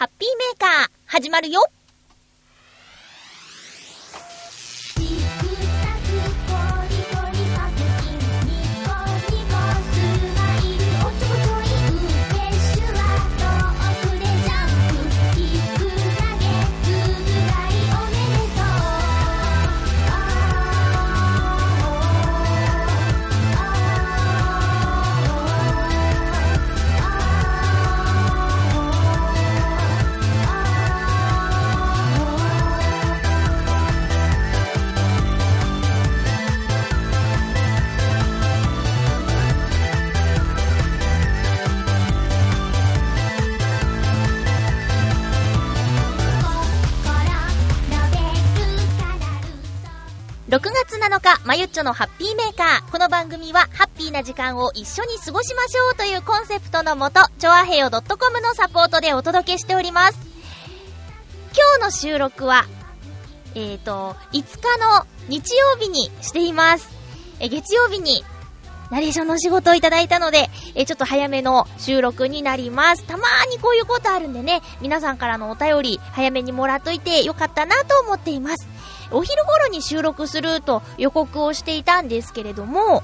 ハッピーメーカー、始まるよ。まゆっちょのハッピーメーカー。この番組は、ハッピーな時間を一緒に過ごしましょうというコンセプトのもと、ちょあへよ .com のサポートでお届けしております。今日の収録は、えーと、5日の日曜日にしています。え、月曜日に、ナレーションの仕事をいただいたので、え、ちょっと早めの収録になります。たまーにこういうことあるんでね、皆さんからのお便り、早めにもらっといてよかったなと思っています。お昼頃に収録すると予告をしていたんですけれども、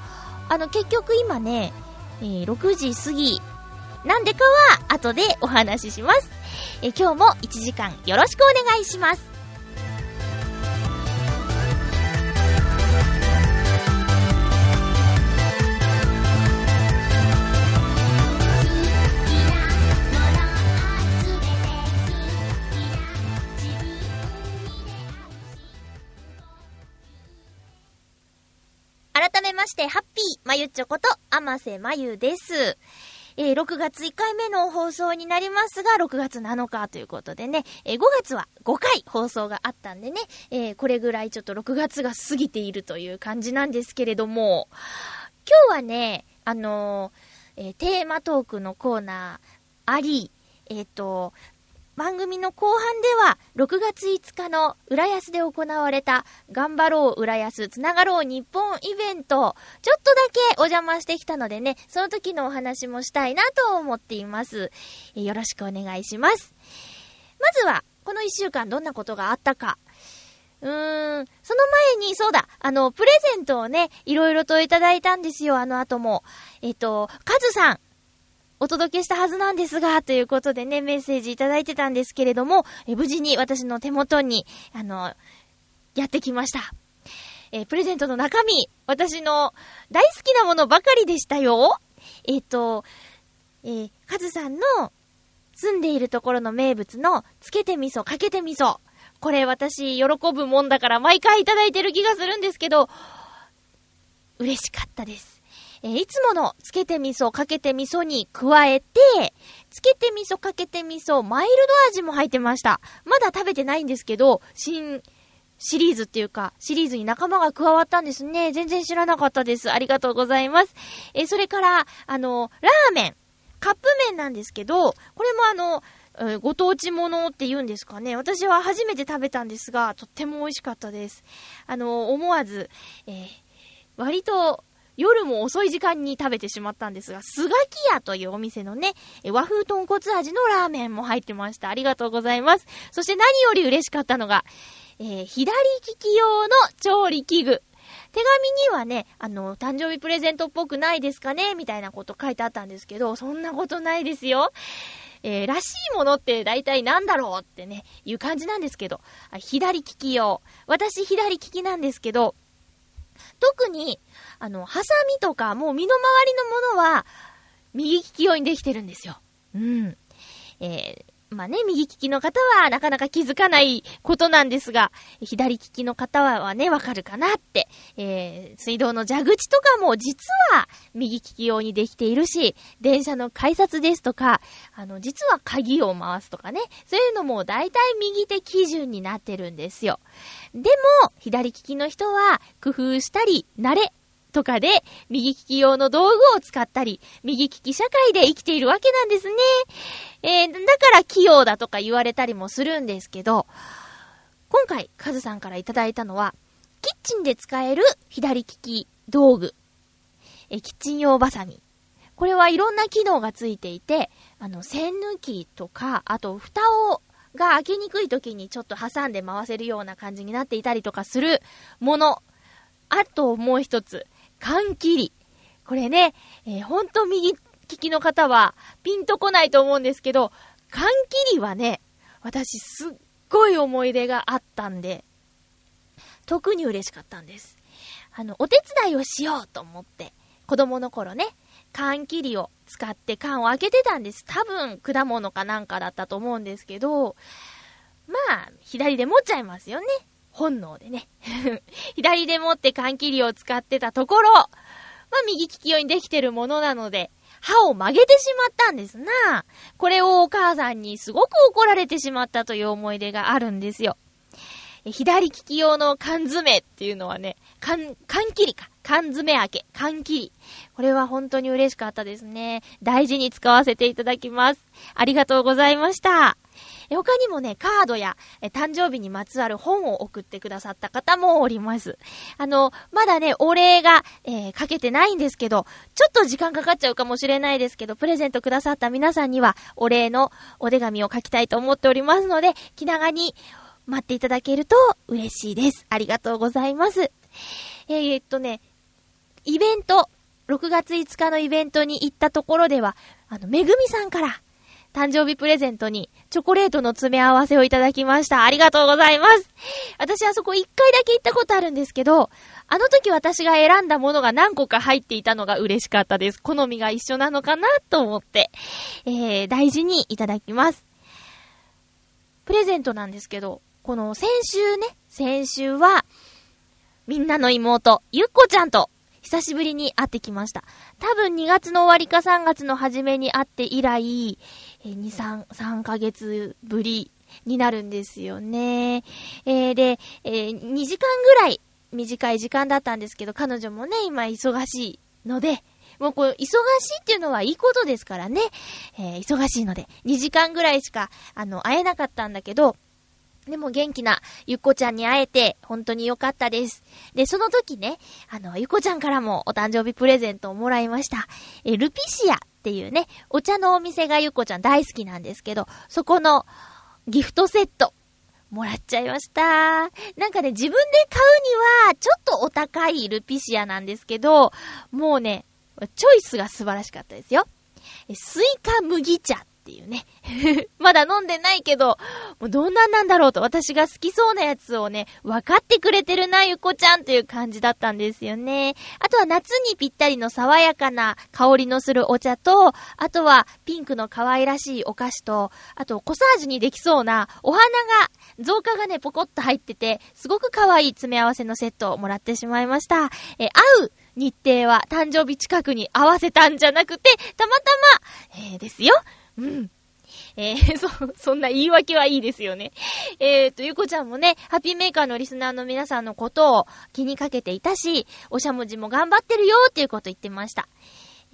あの、結局今ね、えー、6時過ぎ、なんでかは後でお話しします。えー、今日も1時間よろしくお願いします。まして、ハッピーまゆちょこと、あませまゆです。えー、6月1回目の放送になりますが、6月7日ということでね、えー、5月は5回放送があったんでね、えー、これぐらいちょっと6月が過ぎているという感じなんですけれども、今日はね、あのー、えテーマトークのコーナーあり、えっ、と、番組の後半では、6月5日の浦安で行われた、頑張ろう浦安つながろう日本イベント、ちょっとだけお邪魔してきたのでね、その時のお話もしたいなと思っています。よろしくお願いします。まずは、この1週間どんなことがあったか。うーん、その前に、そうだ、あの、プレゼントをね、いろいろといただいたんですよ、あの後も。えっと、カズさん、お届けしたはずなんですが、ということでね、メッセージいただいてたんですけれども、え無事に私の手元に、あの、やってきました。え、プレゼントの中身、私の大好きなものばかりでしたよ。えっ、と、えー、カズさんの住んでいるところの名物の、つけて味噌、かけて味噌。これ私、喜ぶもんだから毎回いただいてる気がするんですけど、嬉しかったです。えー、いつものつけて味噌、かけて味噌に加えて、つけて味噌、かけて味噌、マイルド味も入ってました。まだ食べてないんですけど、新、シリーズっていうか、シリーズに仲間が加わったんですね。全然知らなかったです。ありがとうございます。えー、それから、あの、ラーメン。カップ麺なんですけど、これもあの、えー、ご当地ものって言うんですかね。私は初めて食べたんですが、とっても美味しかったです。あの、思わず、えー、割と夜も遅い時間に食べてしまったんですが、スガキ屋というお店のね、和風豚骨味のラーメンも入ってました。ありがとうございます。そして何より嬉しかったのが、えー、左利き用の調理器具。手紙にはね、あの、誕生日プレゼントっぽくないですかねみたいなこと書いてあったんですけど、そんなことないですよ。えー、らしいものって大体なんだろうってね、いう感じなんですけど、左利き用。私左利きなんですけど、特に、あの、ハサミとか、もう身の回りのものは、右利き用にできてるんですよ。うん。えー、まあね、右利きの方はなかなか気づかないことなんですが、左利きの方はね、わかるかなって。えー、水道の蛇口とかも実は右利き用にできているし、電車の改札ですとか、あの、実は鍵を回すとかね、そういうのも大体右手基準になってるんですよ。でも、左利きの人は工夫したり、慣れとかで、右利き用の道具を使ったり、右利き社会で生きているわけなんですね。えー、だから器用だとか言われたりもするんですけど、今回、カズさんからいただいたのは、キッチンで使える左利き道具。え、キッチン用バサミ。これはいろんな機能がついていて、あの、栓抜きとか、あと、蓋を、が開けにくい時にちょっと挟んで回せるような感じになっていたりとかするもの。あともう一つ、缶切り。これね、えー、ほんと右利きの方はピンとこないと思うんですけど、缶切りはね、私すっごい思い出があったんで、特に嬉しかったんです。あの、お手伝いをしようと思って、子供の頃ね、缶切りを使って缶を開けてたんです。多分、果物かなんかだったと思うんですけど、まあ、左で持っちゃいますよね。本能でね。左で持って缶切りを使ってたところ、まあ、右利き用にできてるものなので、歯を曲げてしまったんですな。これをお母さんにすごく怒られてしまったという思い出があるんですよ。左利き用の缶詰っていうのはね、缶、缶切りか。缶詰開け。缶切り。これは本当に嬉しかったですね。大事に使わせていただきます。ありがとうございました。他にもね、カードやえ誕生日にまつわる本を送ってくださった方もおります。あの、まだね、お礼が、えー、かけてないんですけど、ちょっと時間かかっちゃうかもしれないですけど、プレゼントくださった皆さんには、お礼のお手紙を書きたいと思っておりますので、気長に待っていただけると嬉しいです。ありがとうございます。えー、っとね、イベント、6月5日のイベントに行ったところでは、あの、めぐみさんから、誕生日プレゼントにチョコレートの詰め合わせをいただきました。ありがとうございます。私あそこ一回だけ行ったことあるんですけど、あの時私が選んだものが何個か入っていたのが嬉しかったです。好みが一緒なのかなと思って、えー、大事にいただきます。プレゼントなんですけど、この先週ね、先週は、みんなの妹、ゆっこちゃんと、久しぶりに会ってきました。多分2月の終わりか3月の初めに会って以来、え2、3、3ヶ月ぶりになるんですよね。えー、で、えー、2時間ぐらい短い時間だったんですけど、彼女もね、今忙しいので、もうこう、忙しいっていうのはいいことですからね。えー、忙しいので、2時間ぐらいしか、あの、会えなかったんだけど、でも元気なゆっこちゃんに会えて、本当に良かったです。で、その時ね、あの、ゆっこちゃんからもお誕生日プレゼントをもらいました。え、ルピシアっていうね、お茶のお店がゆっこちゃん大好きなんですけど、そこのギフトセット、もらっちゃいました。なんかね、自分で買うには、ちょっとお高いルピシアなんですけど、もうね、チョイスが素晴らしかったですよ。スイカ麦茶っっていうね。まだ飲んでないけど、もうどんなんなんだろうと、私が好きそうなやつをね、分かってくれてるな、ゆこちゃんという感じだったんですよね。あとは夏にぴったりの爽やかな香りのするお茶と、あとはピンクの可愛らしいお菓子と、あとコサージュにできそうなお花が、造花がね、ポコッと入ってて、すごく可愛い詰め合わせのセットをもらってしまいました。え、合う日程は誕生日近くに合わせたんじゃなくて、たまたま、えー、ですよ。うん。えー、そ、そんな言い訳はいいですよね。えーと、ゆこちゃんもね、ハッピーメーカーのリスナーの皆さんのことを気にかけていたし、おしゃもじも頑張ってるよっていうこと言ってました。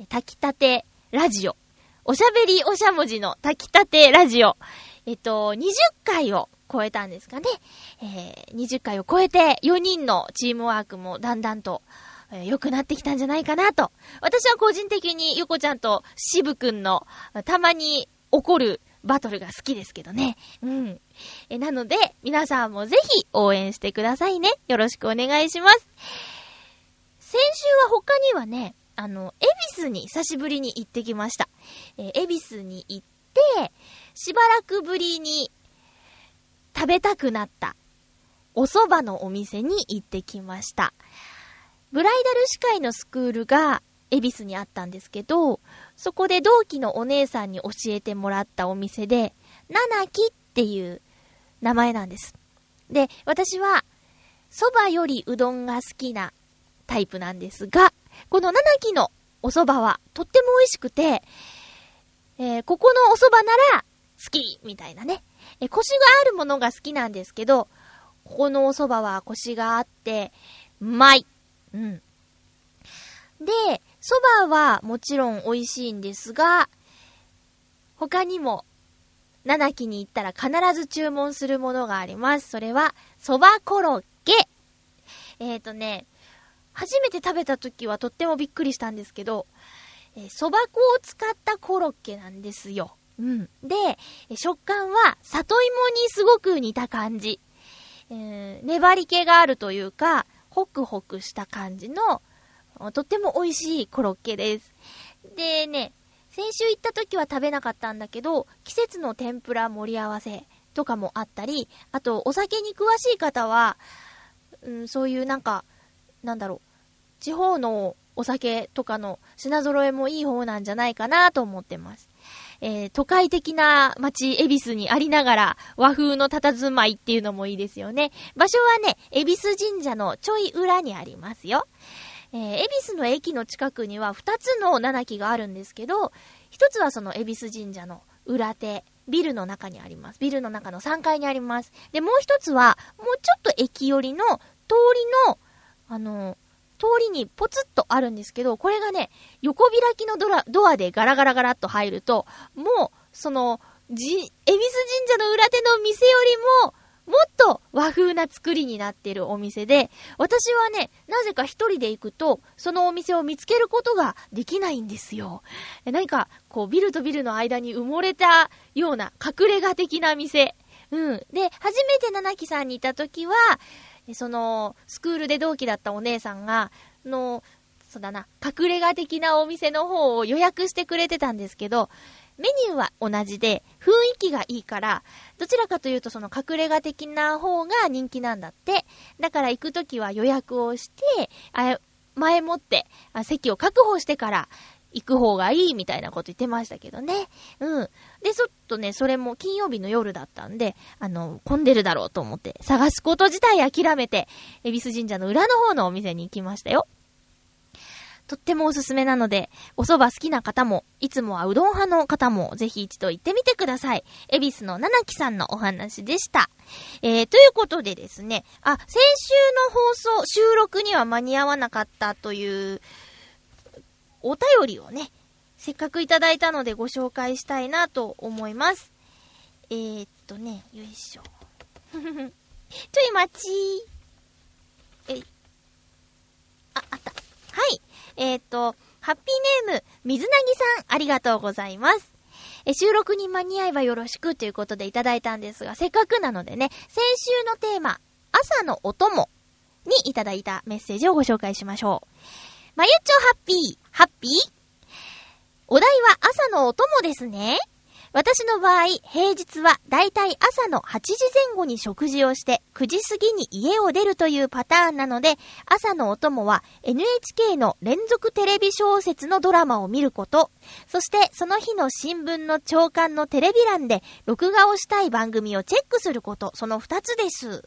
炊きたてラジオ。おしゃべりおしゃもじの炊きたてラジオ。えっと、20回を超えたんですかね。えー、20回を超えて4人のチームワークもだんだんと、良くなってきたんじゃないかなと。私は個人的にゆこちゃんとしぶくんのたまに起こるバトルが好きですけどね。うん。え、なので、皆さんもぜひ応援してくださいね。よろしくお願いします。先週は他にはね、あの、エビスに久しぶりに行ってきました。えエビスに行って、しばらくぶりに食べたくなったお蕎麦のお店に行ってきました。ブライダル司会のスクールが恵比寿にあったんですけど、そこで同期のお姉さんに教えてもらったお店で、ナナキっていう名前なんです。で、私は、蕎麦よりうどんが好きなタイプなんですが、このナナキのお蕎麦はとっても美味しくて、えー、ここのお蕎麦なら好きみたいなね。えー、コシがあるものが好きなんですけど、ここのお蕎麦はコシがあって、うまい。うん。で、蕎麦はもちろん美味しいんですが、他にも、七木に行ったら必ず注文するものがあります。それは、蕎麦コロッケ。えっ、ー、とね、初めて食べた時はとってもびっくりしたんですけど、えー、蕎麦粉を使ったコロッケなんですよ。うん。で、食感は里芋にすごく似た感じ。えー、粘り気があるというか、ホクホクした感じの、とっても美味しいコロッケです。でね、先週行った時は食べなかったんだけど、季節の天ぷら盛り合わせとかもあったり、あと、お酒に詳しい方は、うん、そういうなんか、なんだろう、地方のお酒とかの品揃えもいい方なんじゃないかなと思ってます。えー、都会的な街、恵比寿にありながら、和風の佇まいっていうのもいいですよね。場所はね、恵比寿神社のちょい裏にありますよ。えー、恵比寿の駅の近くには2つの七木があるんですけど、1つはその恵比寿神社の裏手、ビルの中にあります。ビルの中の3階にあります。で、もう1つは、もうちょっと駅寄りの通りの、あの、通りにポツッとあるんですけど、これがね、横開きのドラドアでガラガラガラっと入ると、もう、その、じ、恵比寿神社の裏手の店よりも、もっと和風な作りになってるお店で、私はね、なぜか一人で行くと、そのお店を見つけることができないんですよ。何か、こう、ビルとビルの間に埋もれたような隠れ家的な店。うん。で、初めて七木さんにいた時は、その、スクールで同期だったお姉さんが、の、そうだな、隠れ家的なお店の方を予約してくれてたんですけど、メニューは同じで、雰囲気がいいから、どちらかというとその隠れ家的な方が人気なんだって。だから行くときは予約をして、あ前もってあ席を確保してから行く方がいいみたいなこと言ってましたけどね。うん。で、ちょっとね、それも金曜日の夜だったんで、あの、混んでるだろうと思って探すこと自体諦めて、恵比寿神社の裏の方のお店に行きましたよ。とってもおすすめなので、お蕎麦好きな方も、いつもはうどん派の方も、ぜひ一度行ってみてください。恵比寿の七木さんのお話でした。えー、ということでですね、あ、先週の放送、収録には間に合わなかったという、お便りをね、せっかくいただいたのでご紹介したいなと思います。えー、っとね、よいしょ。ちょい待ちー。えい。あ、あった。はい。えっ、と、ハッピーネーム、水なぎさん、ありがとうございます。え、収録に間に合えばよろしくということでいただいたんですが、せっかくなのでね、先週のテーマ、朝のお供にいただいたメッセージをご紹介しましょう。まゆっちょハッピー、ハッピー？お題は朝のお供ですね。私の場合、平日はだいたい朝の8時前後に食事をして9時過ぎに家を出るというパターンなので、朝のお供は NHK の連続テレビ小説のドラマを見ること、そしてその日の新聞の朝刊のテレビ欄で録画をしたい番組をチェックすること、その2つです。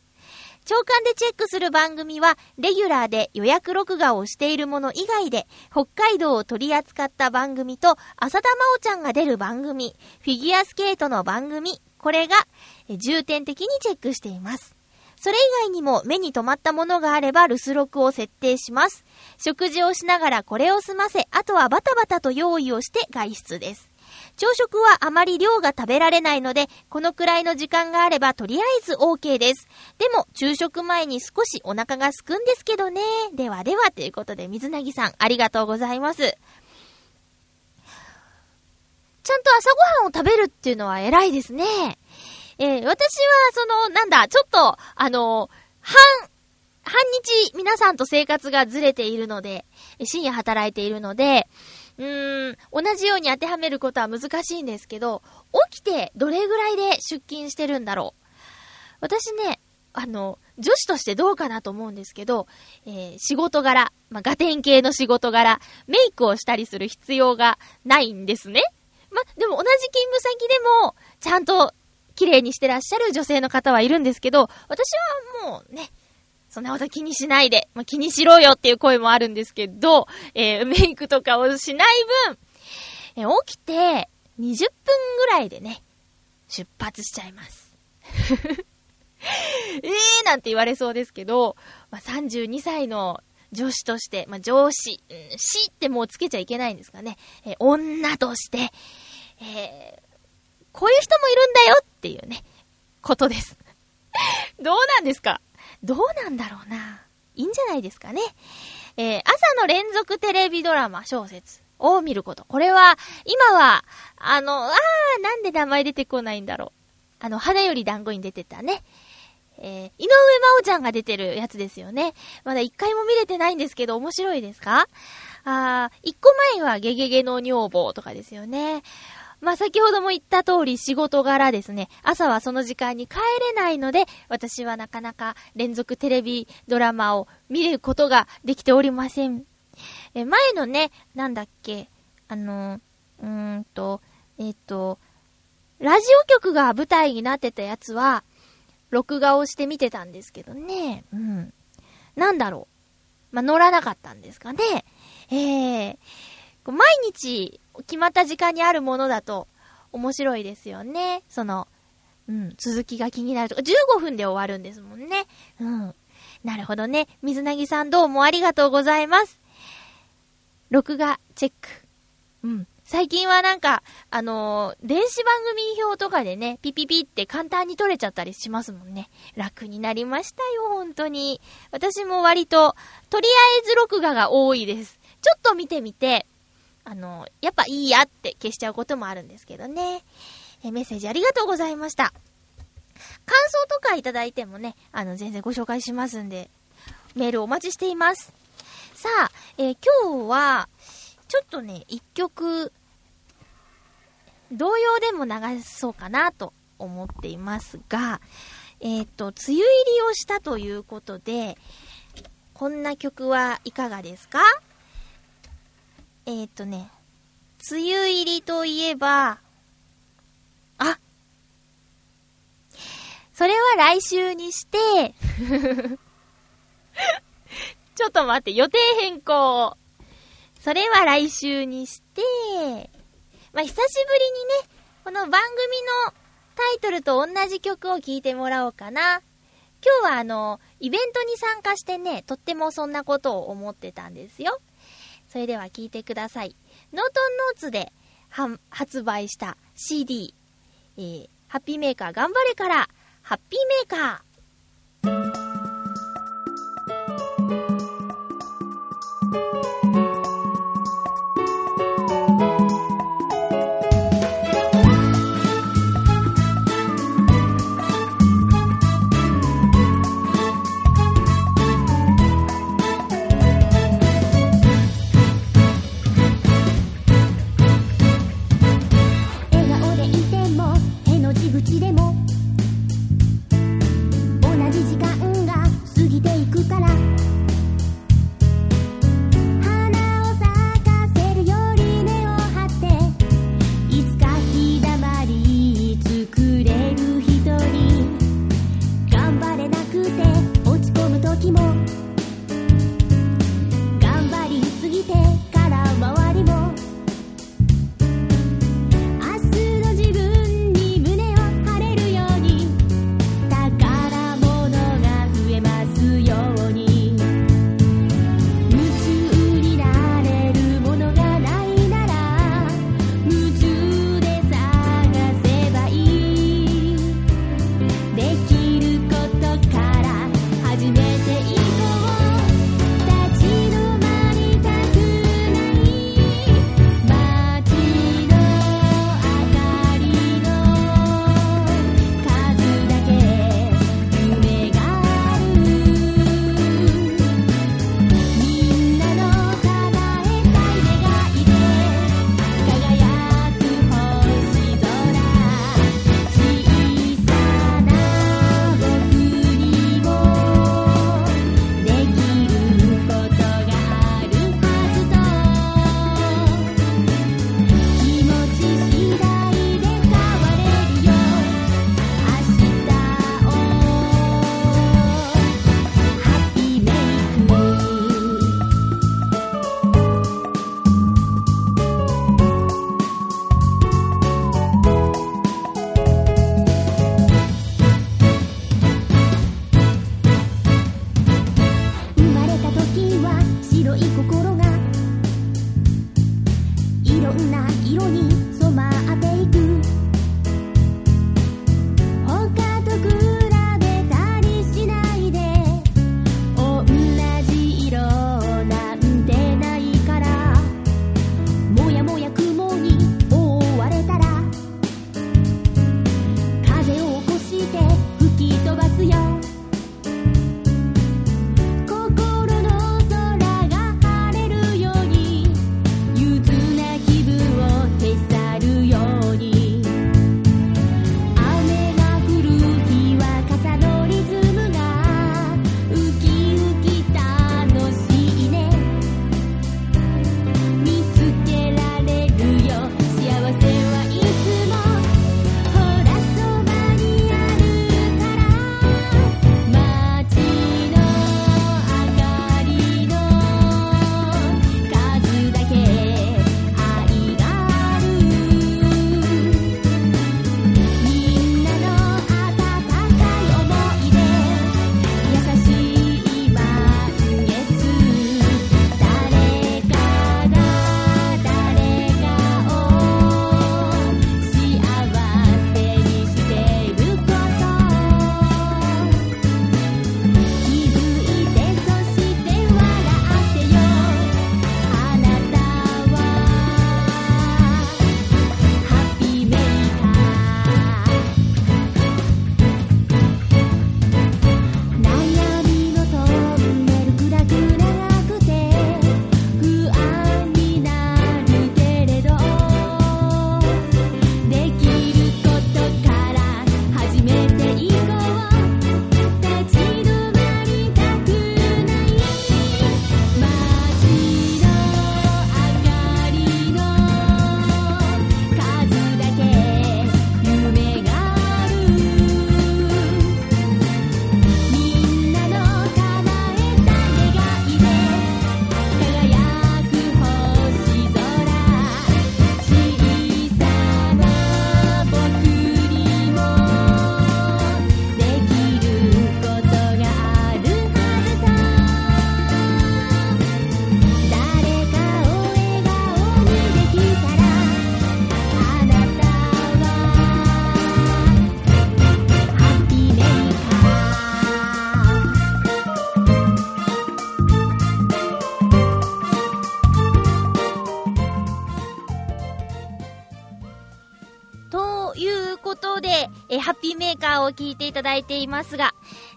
長官でチェックする番組は、レギュラーで予約録画をしているもの以外で、北海道を取り扱った番組と、浅田真央ちゃんが出る番組、フィギュアスケートの番組、これが、重点的にチェックしています。それ以外にも目に留まったものがあれば留守録を設定します。食事をしながらこれを済ませ、あとはバタバタと用意をして外出です。朝食はあまり量が食べられないので、このくらいの時間があればとりあえず OK です。でも、昼食前に少しお腹がすくんですけどね。ではでは、ということで、水なぎさん、ありがとうございます。ちゃんと朝ごはんを食べるっていうのは偉いですね。えー、私は、その、なんだ、ちょっと、あの、半、半日皆さんと生活がずれているので、深夜働いているので、うーん、同じように当てはめることは難しいんですけど、起きてどれぐらいで出勤してるんだろう。私ね、あの、女子としてどうかなと思うんですけど、えー、仕事柄、まあ、ガテン系の仕事柄、メイクをしたりする必要がないんですね。までも同じ勤務先でも、ちゃんと綺麗にしてらっしゃる女性の方はいるんですけど、私はもうね、そんなこと気にしないで、まあ、気にしろよっていう声もあるんですけど、えー、メイクとかをしない分、えー、起きて20分ぐらいでね、出発しちゃいます。えーなんて言われそうですけど、まあ、32歳の女子として、まあ、上司、うん、死ってもうつけちゃいけないんですかね。えー、女として、えー、こういう人もいるんだよっていうね、ことです。どうなんですか？どうなんだろうな。いいんじゃないですかね。えー、朝の連続テレビドラマ小説。を見ること。これは、今は、あの、あー、なんで名前出てこないんだろう。あの、花より団子に出てたね。えー、井上真央ちゃんが出てるやつですよね。まだ一回も見れてないんですけど、面白いですか？あー、一個前はゲゲゲの女房とかですよね。まあ、先ほども言った通り仕事柄ですね、朝はその時間に帰れないので、私はなかなか連続テレビドラマを見ることができておりません。え、前のね、なんだっけ、あの、うーんと、えっ、と、ラジオ局が舞台になってたやつは、録画をして見てたんですけどね。うん。なんだろう。まあ、乗らなかったんですかね。ええー、毎日決まった時間にあるものだと面白いですよね。その、うん、続きが気になるとか、15分で終わるんですもんね。うん。なるほどね。水なぎさんどうもありがとうございます。録画チェック。うん。最近はなんか、あのー、電子番組表とかでね、ピピピって簡単に撮れちゃったりしますもんね。楽になりましたよ、本当に。私も割と、とりあえず録画が多いです。ちょっと見てみて、あの、やっぱいいやって消しちゃうこともあるんですけどね。えメッセージありがとうございました。感想とかいただいてもね、あの、全然ご紹介しますんで、メールお待ちしています。さあ、えー、今日は、ちょっとね、一曲、同様でも流そうかなと思っていますが、えっ、ー、と、梅雨入りをしたということで、こんな曲はいかがですか？えっ、ー、とね、梅雨入りといえば、あそれは来週にして ちょっと待って、予定変更。それは来週にして、まあ、久しぶりにね、この番組のタイトルと同じ曲を聴いてもらおうかな。今日はあの、イベントに参加してね、とってもそんなことを思ってたんですよ。それでは聴いてください。ノートンノーツで発売した CD、えー、ハッピーメーカー頑張れから、ハッピーメーカー。を聞いていただいていますが、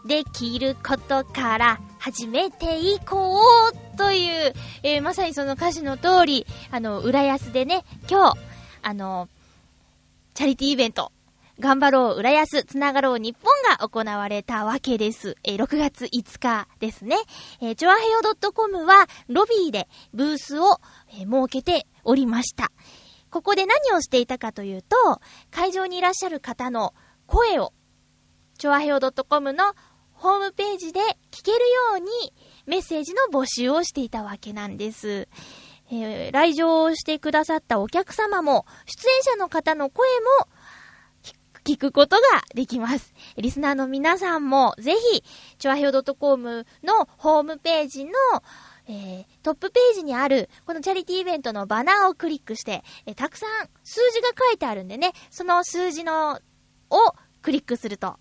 できることから始めていこうという、えー、まさにその歌詞の通り、あの、浦安でね、今日、あの、チャリティーイベント、頑張ろう、浦安、つながろう、日本が行われたわけです。えー、6月5日ですね。えー、チョアヘヨ .com は、ロビーでブースを、えー、設けておりました。ここで何をしていたかというと、会場にいらっしゃる方の声を、チョアヘヨ .com のホームページで聞けるようにメッセージの募集をしていたわけなんです。えー、来場をしてくださったお客様も、出演者の方の声も聞くことができます。リスナーの皆さんも、ぜひ、チョアヘオ .com のホームページの、えー、トップページにある、このチャリティーイベントのバナーをクリックして、えー、たくさん数字が書いてあるんでね、その数字の、をクリックすると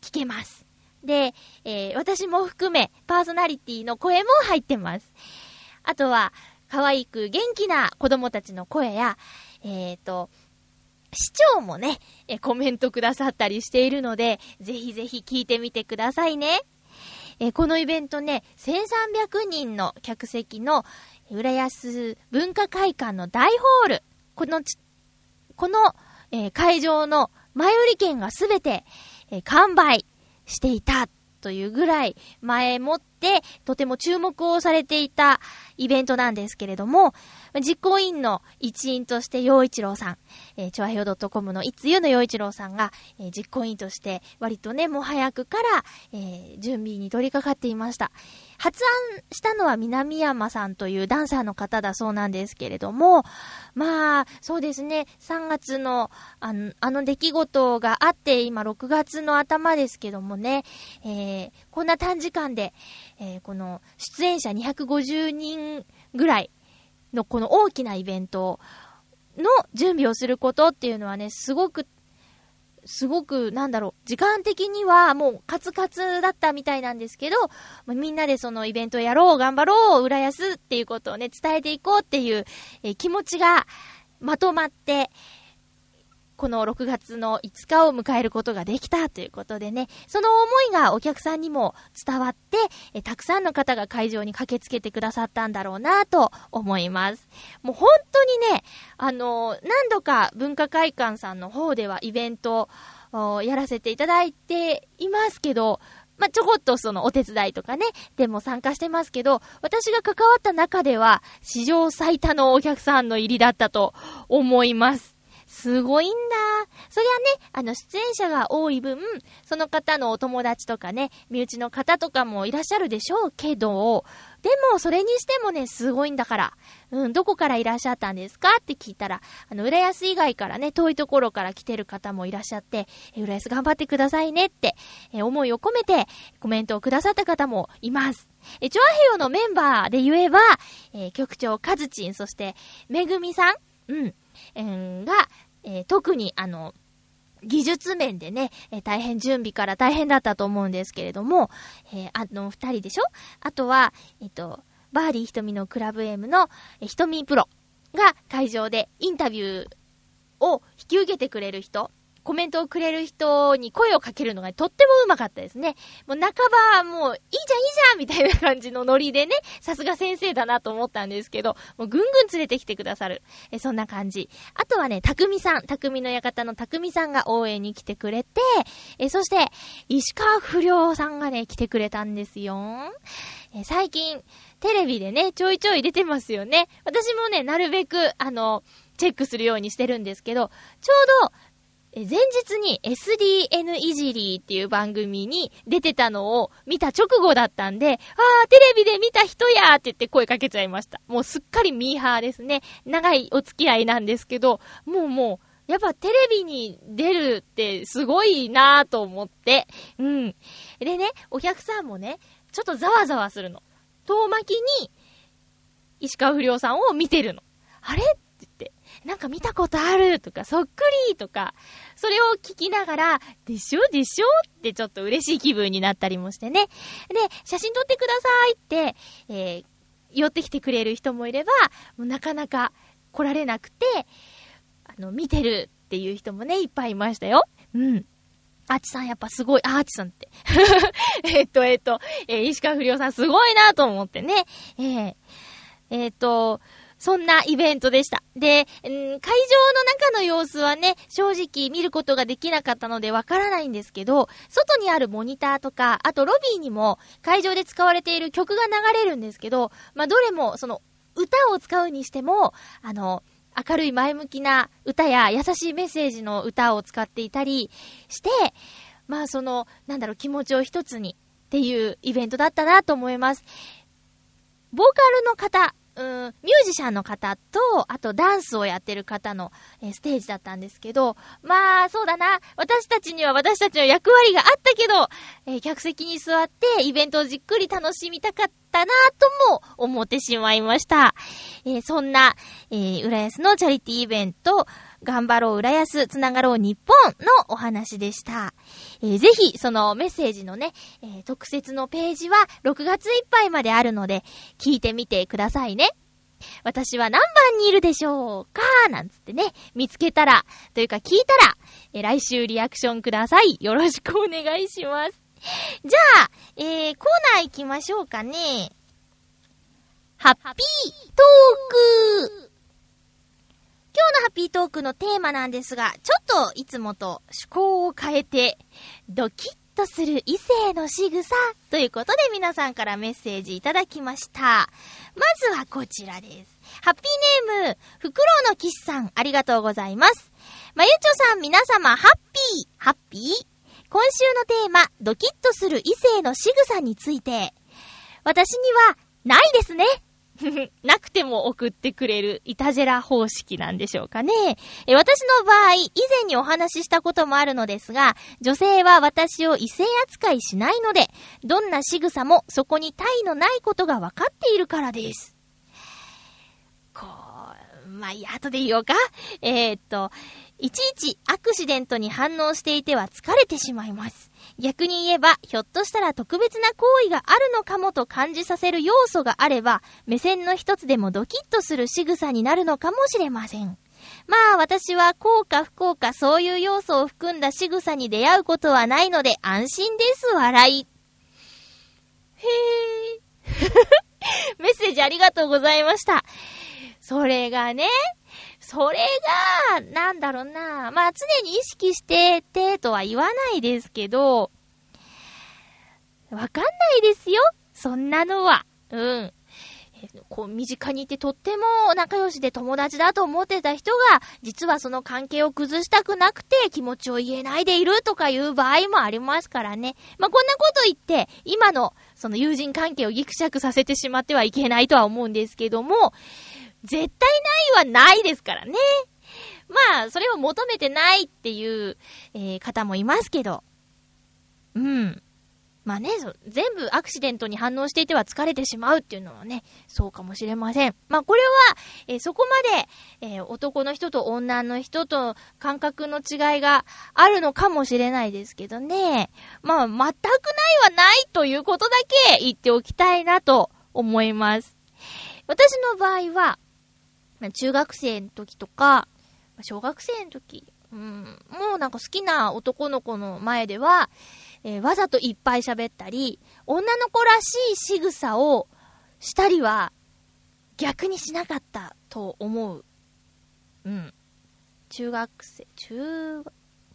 聞けます。で、えー、私も含め、パーソナリティの声も入ってます。あとは、可愛く元気な子供たちの声や、えっ、ー、と、市長もね、え、コメントくださったりしているので、ぜひぜひ聞いてみてくださいね。え、このイベントね、1300人の客席の、浦安文化会館の大ホール。このこの、えー、会場の前売り券がすべて、え、完売していたというぐらい前もってとても注目をされていたイベントなんですけれども、実行委員の一員として陽一郎さん、えー、チョアヘオ .com のいつゆの陽一郎さんが、えー、実行委員として割とね、もう早くから、えー、準備に取り掛かっていました。発案したのは南山さんというダンサーの方だそうなんですけれども、まあ、そうですね、3月のあのあの出来事があって、今6月の頭ですけどもね、えー、こんな短時間で、えー、この出演者250人ぐらいのこの大きなイベントの準備をすることっていうのはね、すごくすごく、なんだろう、時間的にはもうカツカツだったみたいなんですけど、みんなでそのイベントやろう、頑張ろう、浦安っていうことをね、伝えていこうっていう、え気持ちがまとまって、この6月の5日を迎えることができたということでね、その思いがお客さんにも伝わって、えたくさんの方が会場に駆けつけてくださったんだろうなと思います。もう本当にね、あのー、何度か文化会館さんの方ではイベントをやらせていただいていますけど、まあ、ちょこっとそのお手伝いとかね、でも参加してますけど、私が関わった中では、史上最多のお客さんの入りだったと思います。すごいんだ。そりゃね、あの、出演者が多い分、その方のお友達とかね、身内の方とかもいらっしゃるでしょうけど、でも、それにしてもね、すごいんだから。うん、どこからいらっしゃったんですかって聞いたら、あの、浦安以外からね、遠いところから来てる方もいらっしゃって、え浦安頑張ってくださいねって、え思いを込めてコメントをくださった方もいます。え、チョアヘヨのメンバーで言えば、え局長カズチン、そして、めぐみさん、うん、えー、が、えー、特にあの、技術面でね、えー、大変準備から大変だったと思うんですけれども、えー、あの、二人でしょ？あとは、えっ、と、バーリー瞳のクラブ M の、えー、瞳プロが会場でインタビューを引き受けてくれる人、コメントをくれる人に声をかけるのがとってもうまかったですね。もう半ば、もう、いいじゃんいいじゃんみたいな感じのノリでね、さすが先生だなと思ったんですけど、もうぐんぐん連れてきてくださる。え、そんな感じ。あとはね、たくみさん、たくみの館のたくみさんが応援に来てくれて、え、そして、石川不良さんがね、来てくれたんですよ。え、最近、テレビでね、ちょいちょい出てますよね。私もね、なるべく、あの、チェックするようにしてるんですけど、ちょうど、前日に SDN いじりっていう番組に出てたのを見た直後だったんで、あー、テレビで見た人やーって言って声かけちゃいました。もうすっかりミーハーですね。長いお付き合いなんですけど、もうもう、やっぱテレビに出るってすごいなーと思って。うん。でね、お客さんもね、ちょっとざわざわするの。遠巻きに、石川不良さんを見てるの。あれなんか見たことあるとか、そっくりとか、それを聞きながら、でしょ？でしょ？ってちょっと嬉しい気分になったりもしてね。で、写真撮ってくださいって、えー、寄ってきてくれる人もいれば、もうなかなか来られなくて、あの、見てるっていう人もね、いっぱいいましたよ。うん。アーチさんやっぱすごい、アーチさんって。えっと、えっと、えー、石川不良さんすごいなと思ってね。えー、えっと、そんなイベントでした。で、ん会場の中の様子はね、正直見ることができなかったのでわからないんですけど、外にあるモニターとか、あとロビーにも会場で使われている曲が流れるんですけど、まあ、どれも、その、歌を使うにしても、あの、明るい前向きな歌や優しいメッセージの歌を使っていたりして、まあその、なんだろう、気持ちを一つにっていうイベントだったなと思います。ボーカルの方、うん、ミュージシャンの方と、あとダンスをやってる方の、えー、ステージだったんですけど、まあ、そうだな。私たちには私たちの役割があったけど、えー、客席に座ってイベントをじっくり楽しみたかったなとも思ってしまいました。えー、そんな、えー、浦安のチャリティーイベント、頑張ろう浦安、つながろう日本のお話でした。えー、ぜひ、そのメッセージのね、えー、特設のページは6月いっぱいまであるので、聞いてみてくださいね。私は何番にいるでしょうか？なんつってね、見つけたら、というか聞いたら、え、来週リアクションください。よろしくお願いします。じゃあ、えー、コーナー行きましょうかね。ハッピートーク今日のハッピートークのテーマなんですが、ちょっといつもと趣向を変えて、ドキッとする異性の仕草ということで皆さんからメッセージいただきました。まずはこちらです。ハッピーネーム、フクロウのキスさん、ありがとうございます。まゆちょさん、皆様、ハッピー、ハッピー？今週のテーマ、ドキッとする異性の仕草について。私には、ないですね。なくても送ってくれるイタジェラ方式なんでしょうかね。え私の場合、以前にお話ししたこともあるのですが、女性は私を異性扱いしないので、どんな仕草もそこに体のないことが分かっているからです。こう、まあ、いいや、後で言おうか。えー、っと、いちいちアクシデントに反応していては疲れてしまいます。逆に言えば、ひょっとしたら特別な行為があるのかもと感じさせる要素があれば、目線の一つでもドキッとする仕草になるのかもしれません。まあ私は幸か不幸かそういう要素を含んだ仕草に出会うことはないので安心です、笑い。へー。メッセージありがとうございました。それがね、それが、なんだろうな。まあ、常に意識しててとは言わないですけど、わかんないですよ。そんなのは。うん。こう、身近にいてとっても仲良しで友達だと思ってた人が、実はその関係を崩したくなくて気持ちを言えないでいるとかいう場合もありますからね。まあ、こんなこと言って、今のその友人関係をギクシャクさせてしまってはいけないとは思うんですけども、絶対ないはないですからね。まあ、それを求めてないっていう、えー、方もいますけど。うん。まあね、全部アクシデントに反応していては疲れてしまうっていうのはね、そうかもしれません。まあこれは、えー、そこまで、えー、男の人と女の人と感覚の違いがあるのかもしれないですけどね。まあ全くないはないということだけ言っておきたいなと思います。私の場合は、中学生の時とか、小学生の時、うん、もうなんか好きな男の子の前では、えー、わざといっぱい喋ったり、女の子らしい仕草をしたりは、逆にしなかったと思う。うん。中学生、中、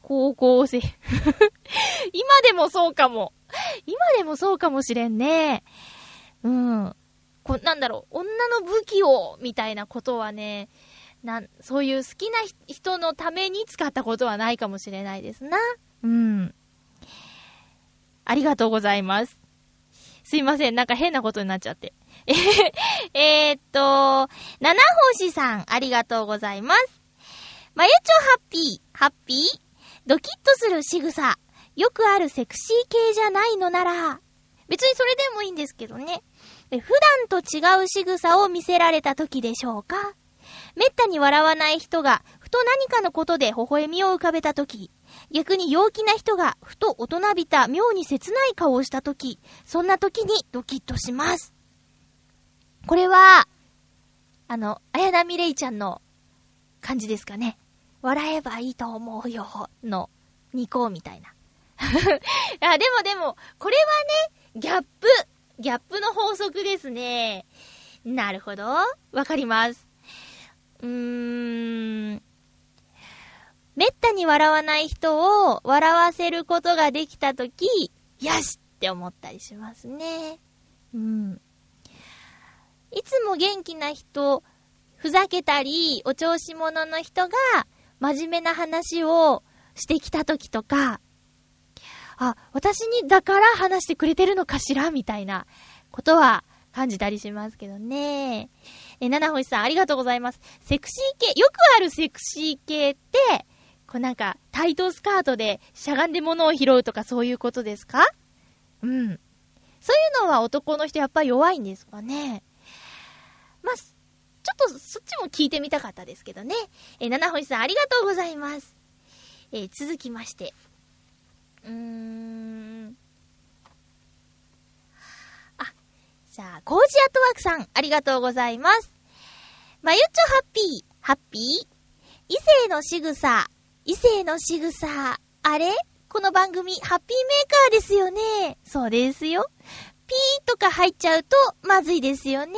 高校生 今でもそうかも。今でもそうかもしれんね。うん。こなんだろう、女の武器を、みたいなことはね、なん、そういう好きな人のために使ったことはないかもしれないですな。うん。ありがとうございます。すいません、なんか変なことになっちゃって。えーっと、七星さん、ありがとうございます。まゆちょハッピー、ハッピー？ドキッとする仕草。よくあるセクシー系じゃないのなら、別にそれでもいいんですけどね。普段と違う仕草を見せられた時でしょうか？めったに笑わない人が、ふと何かのことで微笑みを浮かべた時、逆に陽気な人が、ふと大人びた妙に切ない顔をした時、そんな時にドキッとします。これは、あの、綾波レイちゃんの感じですかね。笑えばいいと思うよ、の、ニコみたいな。あ、でもでも、これはね、ギャップ。ギャップの法則ですね。なるほど。わかります。うーん。めったに笑わない人を笑わせることができたとき、よしって思ったりしますね。うん。いつも元気な人、ふざけたり、お調子者の人が、真面目な話をしてきたときとか、あ、私にだから話してくれてるのかしらみたいなことは感じたりしますけどね。え、七星さんありがとうございます。セクシー系、よくあるセクシー系って、こうなんか、タイトスカートでしゃがんで物を拾うとかそういうことですか？うん。そういうのは男の人やっぱ弱いんですかね。まあ、ちょっとそっちも聞いてみたかったですけどね。え七星さんありがとうございます。えー、続きまして。うーん。あ、じゃあ、コージアットワークさん、ありがとうございます。まゆっちょハッピー、ハッピー異性の仕草、異性の仕草、あれ？この番組、ハッピーメーカーですよね。そうですよ。ピーとか入っちゃうと、まずいですよね。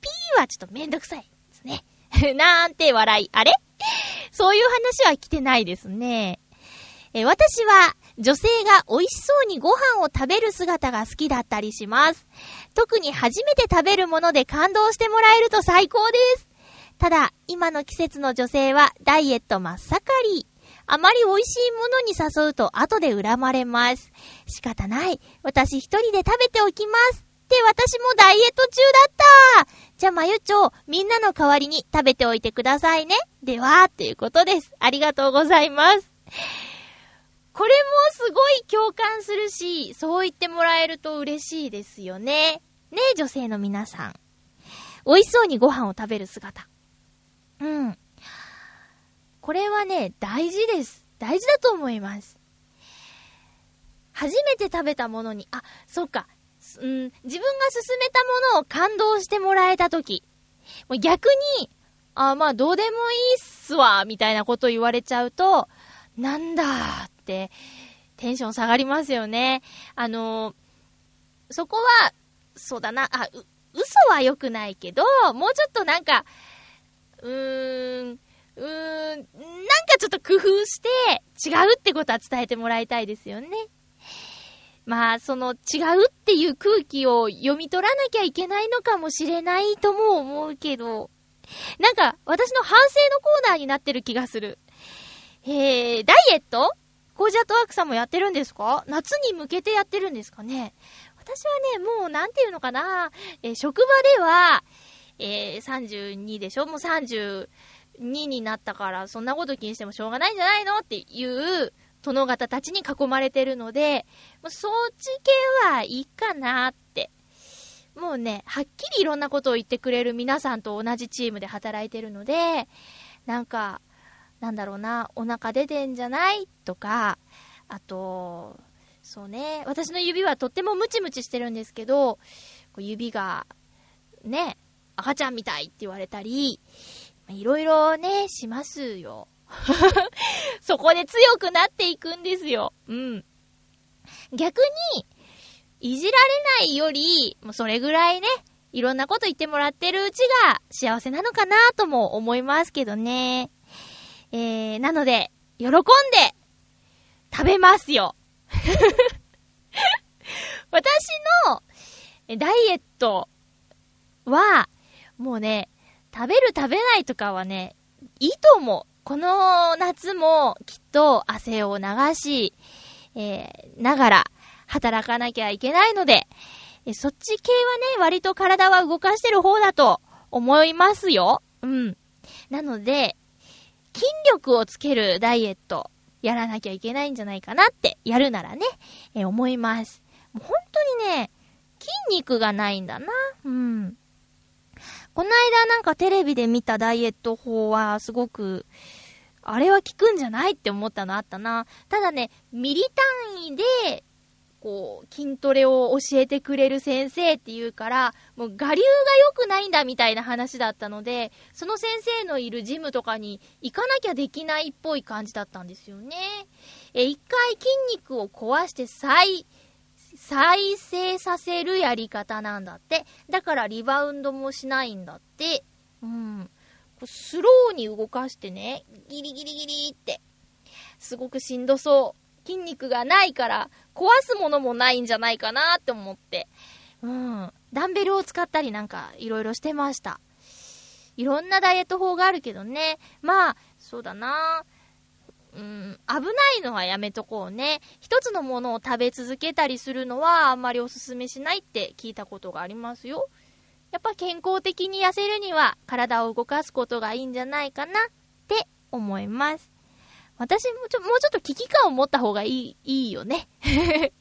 ピーはちょっとめんどくさいですね。なんて笑い。あれ？そういう話は来てないですね。え私は女性が美味しそうにご飯を食べる姿が好きだったりします。特に初めて食べるもので感動してもらえると最高です。ただ、今の季節の女性はダイエット真っ盛り。あまり美味しいものに誘うと後で恨まれます。仕方ない。私一人で食べておきます。って私もダイエット中だったじゃあ、まゆちょ、みんなの代わりに食べておいてくださいね。では、ということです。ありがとうございます。これもすごい共感するし、そう言ってもらえると嬉しいですよね。ねえ、女性の皆さん。美味しそうにご飯を食べる姿。うん。これはね、大事です。大事だと思います。初めて食べたものに、あ、そっか。うん、自分が勧めたものを感動してもらえたとき。もう逆に、あ、まあどうでもいいっすわ、みたいなこと言われちゃうと、なんだて、テンション下がりますよね。あのそこは、そうだな、あ、う、嘘は良くないけど、もうちょっとなんか、うーん、うーん、なんかちょっと工夫して、違うってことは伝えてもらいたいですよね。まあ、その違うっていう空気を読み取らなきゃいけないのかもしれないとも思うけど、なんか、私の反省のコーナーになってる気がする。えー、ダイエット？コージャットワークさんもやってるんですか？夏に向けてやってるんですかね？私はね、もうなんていうのかな、えー、職場では、えー、32でしょ？もう32になったから、そんなこと気にしてもしょうがないんじゃないの？っていう殿方たちに囲まれてるので、もうそっち系はいいかなって。もうね、はっきりいろんなことを言ってくれる皆さんと同じチームで働いてるので、なんか、なんだろうな、お腹出てんじゃない？とか、あと、そうね、私の指はとってもムチムチしてるんですけど、指が、ね、赤ちゃんみたいって言われたり、いろいろね、しますよ。そこで強くなっていくんですよ。うん。逆に、いじられないより、もうそれぐらいね、いろんなこと言ってもらってるうちが幸せなのかなとも思いますけどね。えー、なので、喜んで、食べますよ。私の、ダイエットは、もうね、食べる食べないとかはね、いいと思う。この夏もきっと汗を流し、えー、ながら働かなきゃいけないので、えそっち系はね、割と体は動かしてる方だと思いますよ。うん。なので、筋力をつけるダイエット、やらなきゃいけないんじゃないかなって、やるならね、え思います。もう本当にね、筋肉がないんだな。うん。この間なんかテレビで見たダイエット法はすごく、あれは効くんじゃないって思ったのあったな。ただね、ミリ単位で、こう、筋トレを教えてくれる先生っていうから、もう我流が良くないんだみたいな話だったので、その先生のいるジムとかに行かなきゃできないっぽい感じだったんですよね。え、一回筋肉を壊して再、再生させるやり方なんだって。だからリバウンドもしないんだって。うん。スローに動かしてね、ギリギリギリって。すごくしんどそう。筋肉がないから、壊すものもないんじゃないかなって思って。うん。ダンベルを使ったりなんか、いろいろしてました。いろんなダイエット法があるけどね。まあ、そうだなうん、危ないのはやめとこうね。一つのものを食べ続けたりするのはあんまりおすすめしないって聞いたことがありますよ。やっぱ健康的に痩せるには体を動かすことがいいんじゃないかなって思います。私もちょ、もうちょっと危機感を持った方がいい、いいよね。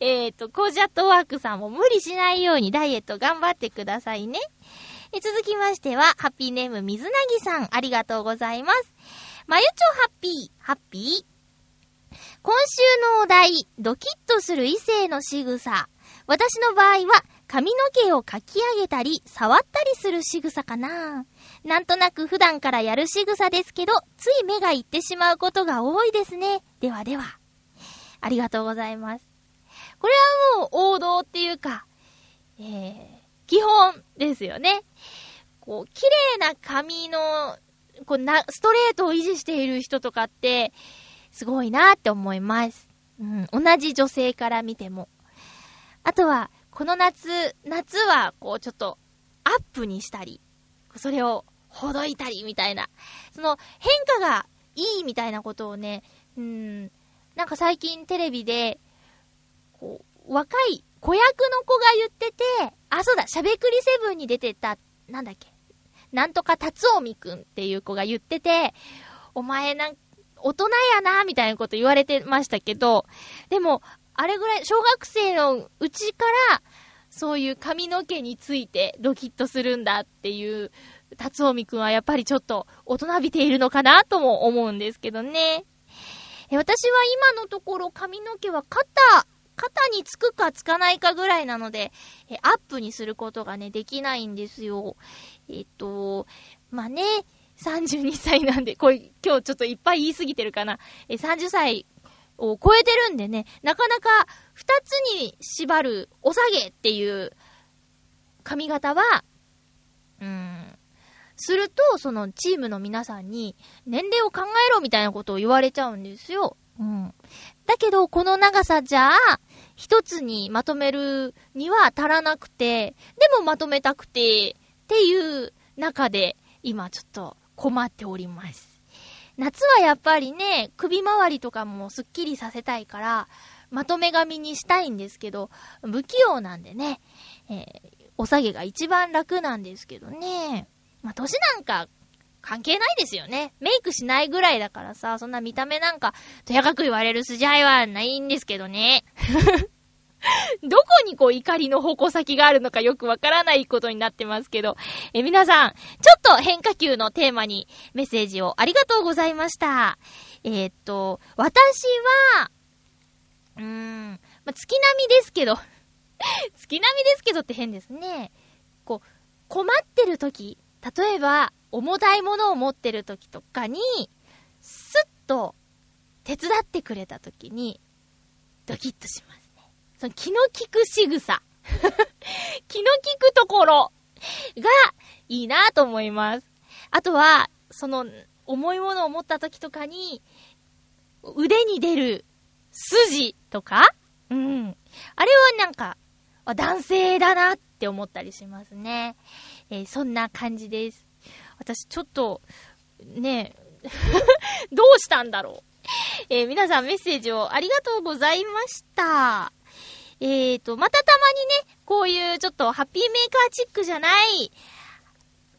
えっと、コージャットワークさんも無理しないようにダイエット頑張ってくださいね。え続きましては、ハッピーネーム水なぎさん、ありがとうございます。まゆちょハッピー、ハッピー今週のお題、ドキッとする異性の仕草。私の場合は、髪の毛をかき上げたり、触ったりする仕草かな。なんとなく普段からやる仕草ですけど、つい目がいってしまうことが多いですね。ではでは。ありがとうございます。これはもう王道っていうか、えー、基本ですよね。こう、綺麗な髪の、こうな、ストレートを維持している人とかって、すごいなって思います。うん、同じ女性から見ても。あとは、この夏、夏は、こう、ちょっと、アップにしたり、それを、ほどいたり、みたいな。その、変化がいいみたいなことをね、うん、なんか最近テレビで、こう、若い子役の子が言ってて、あ、そうだ、しゃべくりセブンに出てた、なんだっけ、なんとか達臣くんっていう子が言ってて、お前なんか、大人やな、みたいなこと言われてましたけど、でも、あれぐらい、小学生のうちから、そういう髪の毛についてドキッとするんだっていう、達臣くんはやっぱりちょっと大人びているのかなとも思うんですけどね。私は今のところ髪の毛は肩、肩につくかつかないかぐらいなので、えアップにすることがね、できないんですよ。えっと、まあね、32歳なんで、これ今日ちょっといっぱい言いすぎてるかな。え30歳を超えてるんでね、なかなか二つに縛るお下げっていう髪型は、うん、すると、そのチームの皆さんに年齢を考えろみたいなことを言われちゃうんですよ。うん。だけど、この長さじゃ、一つにまとめるには足らなくて、でもまとめたくて、っていう中で、今ちょっと困っております。夏はやっぱりね、首周りとかもスッキリさせたいから、まとめ髪にしたいんですけど、不器用なんでね、えー、お下げが一番楽なんですけどね。まあ、年なんか関係ないですよね。メイクしないぐらいだからさ、そんな見た目なんか、とやかく言われる筋合いはないんですけどね。どこにこう怒りの矛先があるのかよくわからないことになってますけど、え、皆さん、ちょっと変化球のテーマにメッセージをありがとうございました。えー、っと、私は、うーん、ま月並みですけど 月並みですけどって変ですね。こう、困ってる時、例えば、重たいものを持ってる時とかに、スッと手伝ってくれた時に、ドキッとしますね。その気の利く仕草。気の利くところがいいなと思います。あとは、その重いものを持った時とかに、腕に出る筋とかうん。あれはなんか、男性だなって思ったりしますね。えー、そんな感じです。私ちょっと、ね どうしたんだろう。えー、皆さんメッセージをありがとうございました。えーと、またたまにね、こういうちょっとハッピーメーカーチックじゃない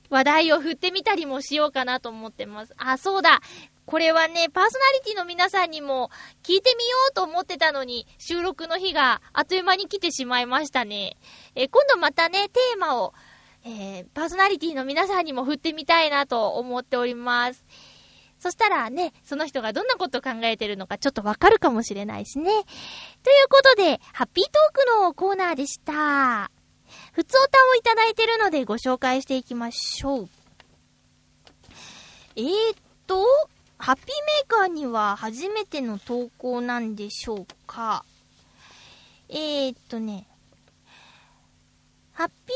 話題を振ってみたりもしようかなと思ってます。あ、そうだ。これはね、パーソナリティの皆さんにも聞いてみようと思ってたのに、収録の日があっという間に来てしまいましたね。えー、今度またね、テーマを、えー、パーソナリティの皆さんにも振ってみたいなと思っております。そしたらね、その人がどんなこと考えてるのかちょっとわかるかもしれないしね。ということで、ハッピートークのコーナーでした。ふつおたをいただいてるのでご紹介していきましょう。えー、っと、ハッピーメーカーには初めての投稿なんでしょうかえー、っとね、ハッピ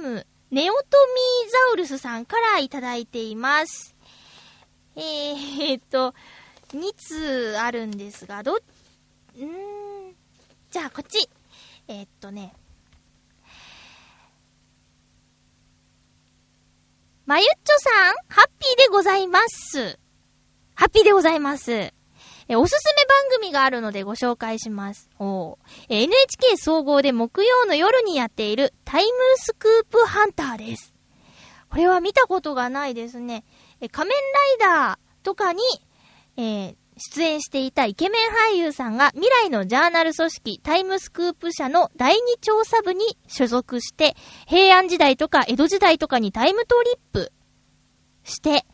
ーネーム、ネオトミーザウルスさんからいただいています。えー、っと、2通あるんですが、ど、んーじゃあこっち。えー、っとね、まゆっちょさん、ハッピーでございます。ハッピーでございます。え、おすすめ番組があるのでご紹介します。おえ、NHK 総合で木曜の夜にやっているタイムスクープハンターです。これは見たことがないですね。え、仮面ライダーとかに、えー、出演していたイケメン俳優さんが未来のジャーナル組織タイムスクープ社の第二調査部に所属して、平安時代とか江戸時代とかにタイムトリップして、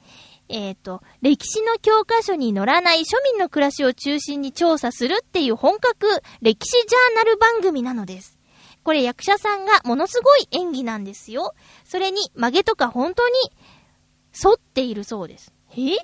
えっ、ー、と、歴史の教科書に載らない庶民の暮らしを中心に調査するっていう本格歴史ジャーナル番組なのです。これ役者さんがものすごい演技なんですよ。それに曲げとか本当に沿っているそうです。え？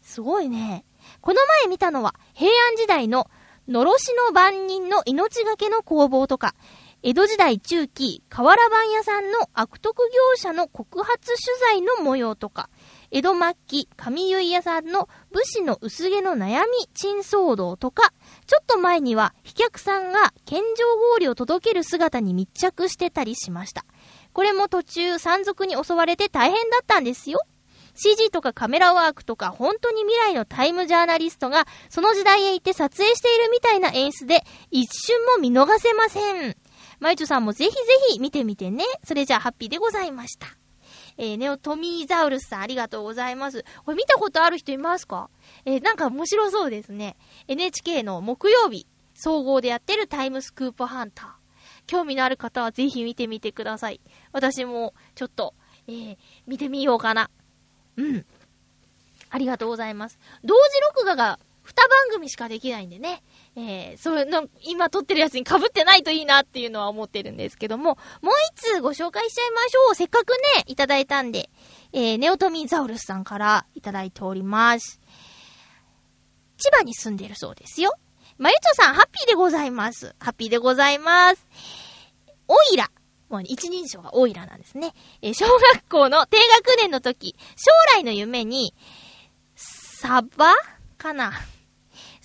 すごいね。この前見たのは、平安時代の、のろしの番人の命がけの工房とか、江戸時代中期、瓦版屋さんの悪徳業者の告発取材の模様とか、江戸末期、上結屋さんの武士の薄毛の悩み珍騒動とか、ちょっと前には、飛脚さんが献上氷を届ける姿に密着してたりしました。これも途中山賊に襲われて大変だったんですよ。CG とかカメラワークとか本当に未来のタイムジャーナリストがその時代へ行って撮影しているみたいな演出で一瞬も見逃せません。マイチョさんもぜひぜひ見てみてね。それじゃあハッピーでございました。えー、ネオトミーザウルスさんありがとうございます。これ見たことある人いますか？えー、なんか面白そうですね。NHK の木曜日、総合でやってるタイムスクープハンター。興味のある方はぜひ見てみてください。私もちょっと、えー、見てみようかな。うん。ありがとうございます。同時録画が2番組しかできないんでね。えー、それの、今撮ってるやつに被ってないといいなっていうのは思ってるんですけども、もう一通ご紹介しちゃいましょう。せっかくね、いただいたんで、えー、ネオトミーザウルスさんからいただいております。千葉に住んでるそうですよ。まゆちょさん、ハッピーでございます。ハッピーでございます。おいら。もう一人称がオイラなんですね。えー、小学校の低学年の時、将来の夢に、サバ？かな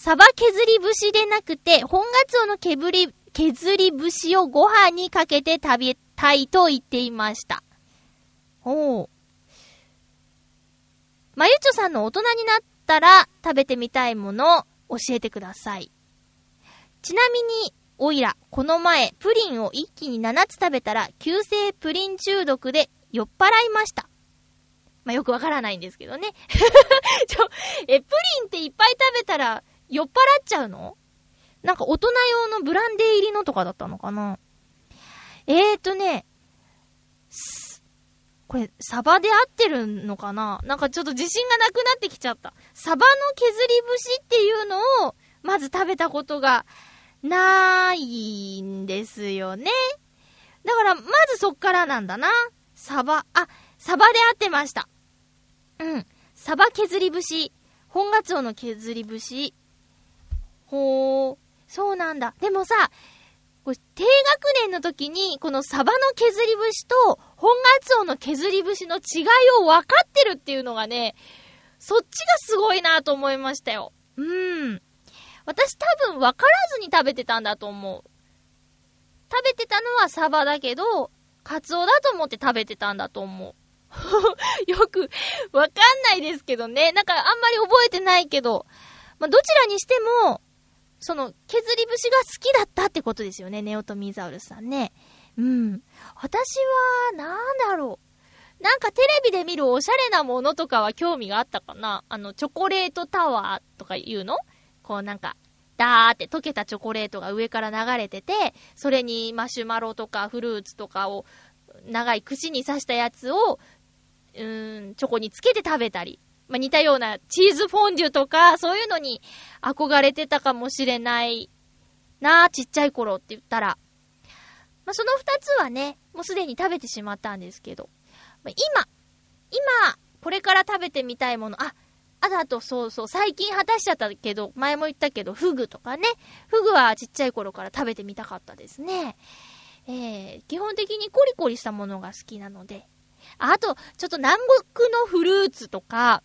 サバ削り節でなくて、本ガツオの削り、削り節をご飯にかけて食べたいと言っていました。おー。まゆちょさんの大人になったら食べてみたいものを教えてください。ちなみに、おいら、この前、プリンを一気に7つ食べたら、急性プリン中毒で酔っ払いました。まあ、よくわからないんですけどね。ちょ、え、プリンっていっぱい食べたら酔っ払っちゃうの？なんか大人用のブランデー入りのとかだったのかな？えーとね、これ、サバで合ってるのかな？なんかちょっと自信がなくなってきちゃった。サバの削り節っていうのを、まず食べたことがないんですよね。だから、まずそっからなんだな。サバ、あ、サバで合ってました。うん。サバ削り節。本ガツオの削り節。ほー。そうなんだ。でもさ、これ低学年の時に、このサバの削り節と本ガツオの削り節の違いを分かってるっていうのがね、そっちがすごいなと思いましたよ。うん。私多分分からずに食べてたんだと思う。食べてたのはサバだけど、カツオだと思って食べてたんだと思う。よく、わかんないですけどね。なんかあんまり覚えてないけど。まあ、どちらにしても、その、削り節が好きだったってことですよね、ネオトミザウルスさんね。うん。私は、なんだろう。なんかテレビで見るおしゃれなものとかは興味があったかなあの、チョコレートタワーとか言うの？こうなんか、ダーって溶けたチョコレートが上から流れてて、それにマシュマロとかフルーツとかを、長い串に刺したやつを、うーん、チョコにつけて食べたり。まあ、似たようなチーズフォンデュとか、そういうのに憧れてたかもしれないなあ、ちっちゃい頃って言ったら。まあ、その二つはね、もうすでに食べてしまったんですけど。まあ、今、今、これから食べてみたいもの、あ、あと、あと、そうそう、最近果たしちゃったけど、前も言ったけど、フグとかね。フグはちっちゃい頃から食べてみたかったですね。えー、基本的にコリコリしたものが好きなので。あと、ちょっと南国のフルーツとか、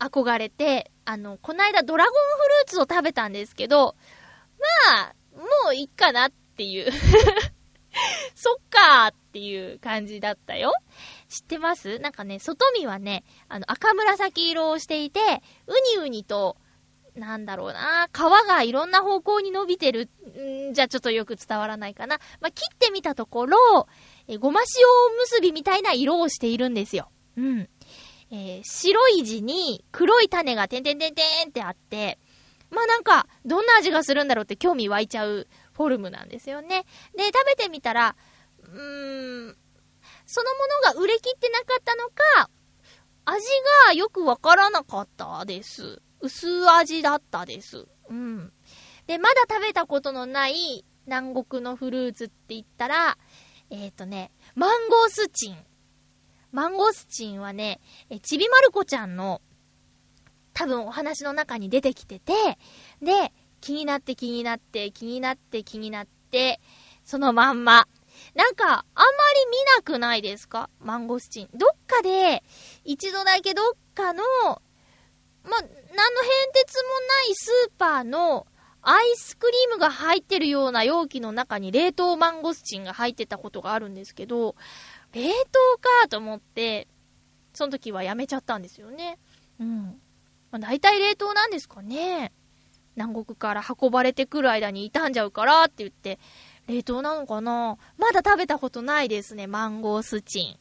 憧れて、あの、こないだドラゴンフルーツを食べたんですけど、まあ、もういいかなっていう そっかーっていう感じだったよ。知ってます？なんかね、外見はね、あの、赤紫色をしていて、うにうにと、なんだろうな、皮がいろんな方向に伸びてる、んじゃちょっとよく伝わらないかな。まあ、切ってみたところ、えごま塩結びみたいな色をしているんですよ。うん。えー、白い字に黒い種がてんてんてんてんってあって、まあなんか、どんな味がするんだろうって興味湧いちゃうフォルムなんですよね。で、食べてみたら、うーん、そのものが売れ切ってなかったのか、味がよくわからなかったです。薄味だったです。うん。で、まだ食べたことのない南国のフルーツって言ったら、えっ、ー、とね、マンゴースチン。マンゴスチンはね、えちびまる子ちゃんの多分お話の中に出てきてて、で、気になって気になって気になって気になって、そのまんま。なんか、あんまり見なくないですか？マンゴスチン。どっかで、一度だけどっかの、ま、何の変哲もないスーパーのアイスクリームが入ってるような容器の中に冷凍マンゴスチンが入ってたことがあるんですけど、冷凍かと思って、その時はやめちゃったんですよね。うん。まあ、大体冷凍なんですかね。南国から運ばれてくる間に傷んじゃうからって言って、冷凍なのかなまだ食べたことないですね、マンゴースチン。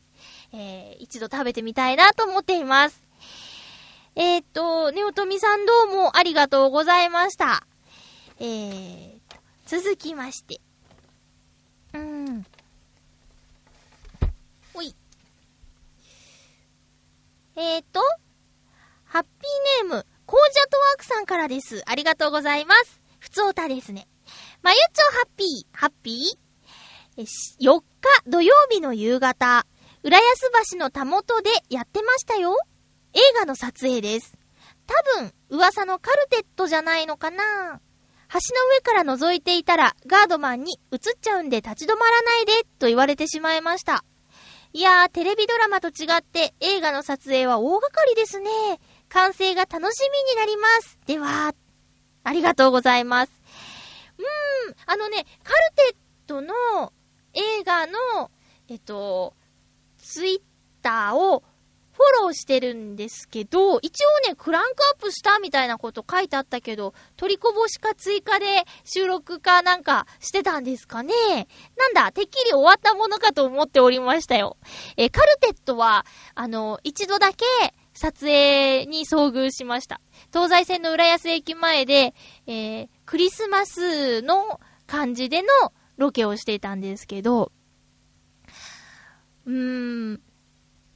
えー、一度食べてみたいなと思っています。えー、っと、ネオトミさんどうもありがとうございました。えー、続きまして。うーん。ほい。えー、っと、ハッピーネーム、コージャトワークさんからです。ありがとうございます。ふつおたですね。まゆちょハッピー、ハッピー ?4 日土曜日の夕方、浦安橋のたもとでやってましたよ。映画の撮影です。多分、噂のカルテットじゃないのかな橋の上から覗いていたら、ガードマンに映っちゃうんで立ち止まらないで、と言われてしまいました。いやー、テレビドラマと違って映画の撮影は大掛かりですね。完成が楽しみになります。では、ありがとうございます。うーん、あのね、カルテットの映画の、えっと、ツイッターをフォローしてるんですけど、一応ね、クランクアップしたみたいなこと書いてあったけど、取りこぼしか追加で収録かなんかしてたんですかねなんだ、てっきり終わったものかと思っておりましたよ。えカルテットは、あの、一度だけ撮影に遭遇しました。東西線の浦安駅前で、えー、クリスマスの感じでのロケをしていたんですけど、うーん、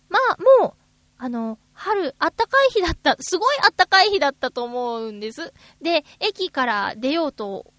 まあ、もう、あの、春、あったかい日だった、すごいあったかい日だったと思うんです。で、駅から出ようと、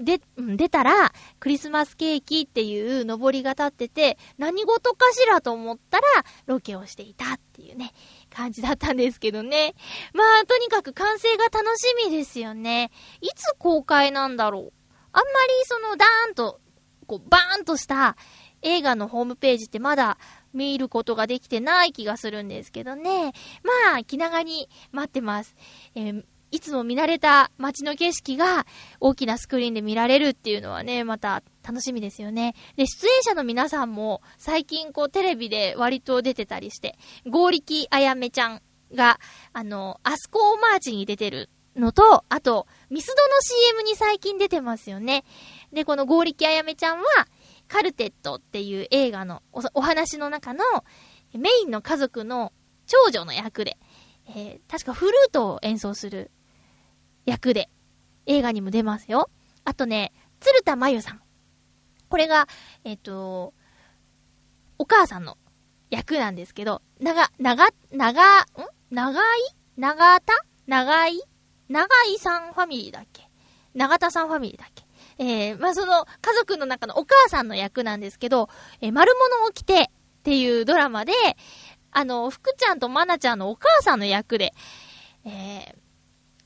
で、出たら、クリスマスケーキっていう上りが立ってて、何事かしらと思ったら、ロケをしていたっていうね。感じだったんですけどね。まあ、とにかく完成が楽しみですよね。いつ公開なんだろう。あんまりそのダーンと、こう、バーンとした映画のホームページってまだ見ることができてない気がするんですけどね。まあ、気長に待ってます。えーいつも見慣れた街の景色が大きなスクリーンで見られるっていうのはね、また楽しみですよね。で、出演者の皆さんも最近こうテレビで割と出てたりして、合力あやめちゃんが、あの、アスコーマーチに出てるのと、あと、ミスドの CM に最近出てますよね。で、この合力あやめちゃんは、カルテットっていう映画のおお話の中のメインの家族の長女の役で、えー、確かフルートを演奏する役で、映画にも出ますよ。あとね、鶴田真由さん。これが、えっ、ー、と、お母さんの役なんですけど、長、長、長、ん？長い長田？長い長いさんファミリーだっけ？長田さんファミリーだっけ？えー、まあ、その、家族の中のお母さんの役なんですけど、えー、丸物を着てっていうドラマで、あの、福ちゃんとまなちゃんのお母さんの役で、えー、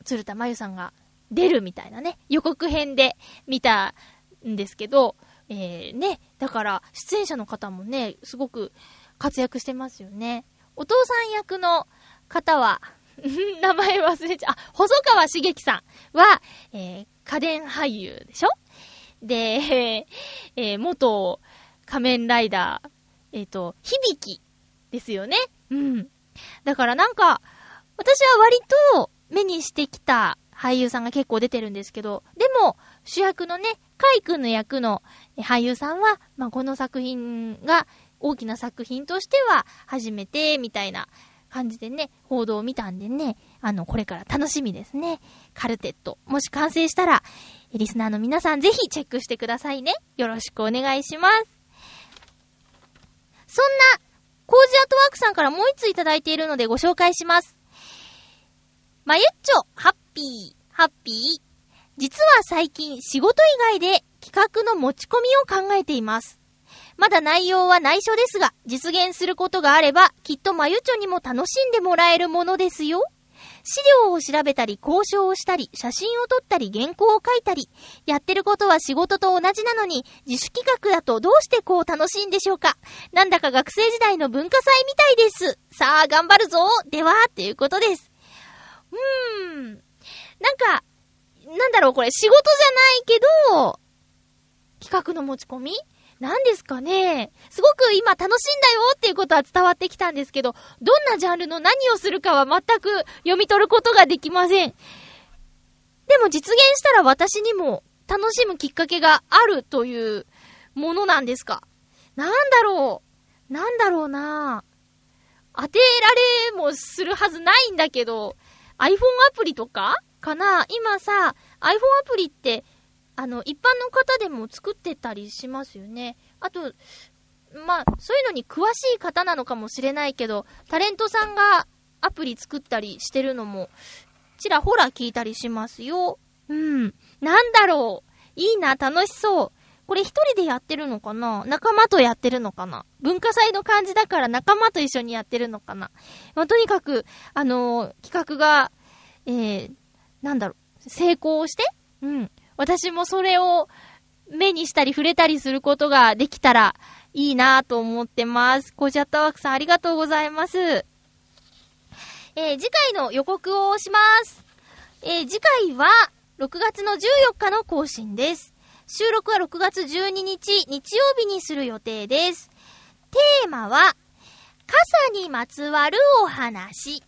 鶴田真由さんが出るみたいなね、予告編で見たんですけど、えー、ね、だから、出演者の方もね、すごく活躍してますよね。お父さん役の方は、名前忘れちゃう、あ、細川茂樹さんは、えー、家電俳優でしょ？で、えー、元仮面ライダー、えっ、ー、と、響きですよね。うん。だからなんか、私は割と目にしてきた俳優さんが結構出てるんですけど、でも、主役のね、カイ君の役の俳優さんは、まあ、この作品が大きな作品としては初めて、みたいな感じでね、報道を見たんでね、あの、これから楽しみですね。カルテット。もし完成したら、リスナーの皆さんぜひチェックしてくださいね。よろしくお願いします。そんな、コージアートワークさんからもう一ついただいているのでご紹介します。まゆっちょ、ハッピー、ハッピー。実は最近仕事以外で企画の持ち込みを考えています。まだ内容は内緒ですが、実現することがあれば、きっとまゆちょにも楽しんでもらえるものですよ。資料を調べたり、交渉をしたり、写真を撮ったり、原稿を書いたり、やってることは仕事と同じなのに、自主企画だとどうしてこう楽しいんでしょうかなんだか学生時代の文化祭みたいです。さあ、頑張るぞでは、ということです。うーん。なんか、なんだろう、これ仕事じゃないけど、企画の持ち込み何ですかね。すごく今楽しいんだよっていうことは伝わってきたんですけど、どんなジャンルの何をするかは全く読み取ることができません。でも実現したら私にも楽しむきっかけがあるというものなんですか。なんだろう。なんだろうな。当てられもするはずないんだけど、iPhone アプリとかかな。今さ、iPhone アプリってあの、一般の方でも作ってたりしますよね。あと、まあ、そういうのに詳しい方なのかもしれないけど、タレントさんがアプリ作ったりしてるのも、ちらほら聞いたりしますよ。うん。なんだろう。いいな、楽しそう。これ一人でやってるのかな？仲間とやってるのかな？文化祭の感じだから仲間と一緒にやってるのかな、まあ、とにかく、あのー、企画が、えー、なんだろう、成功してうん。私もそれを目にしたり触れたりすることができたらいいなと思ってます。コジャットワークさんありがとうございます。えー、次回の予告をします。えー、次回は6月の14日の更新です。収録は6月12日日曜日にする予定です。テーマは、傘にまつわるお話。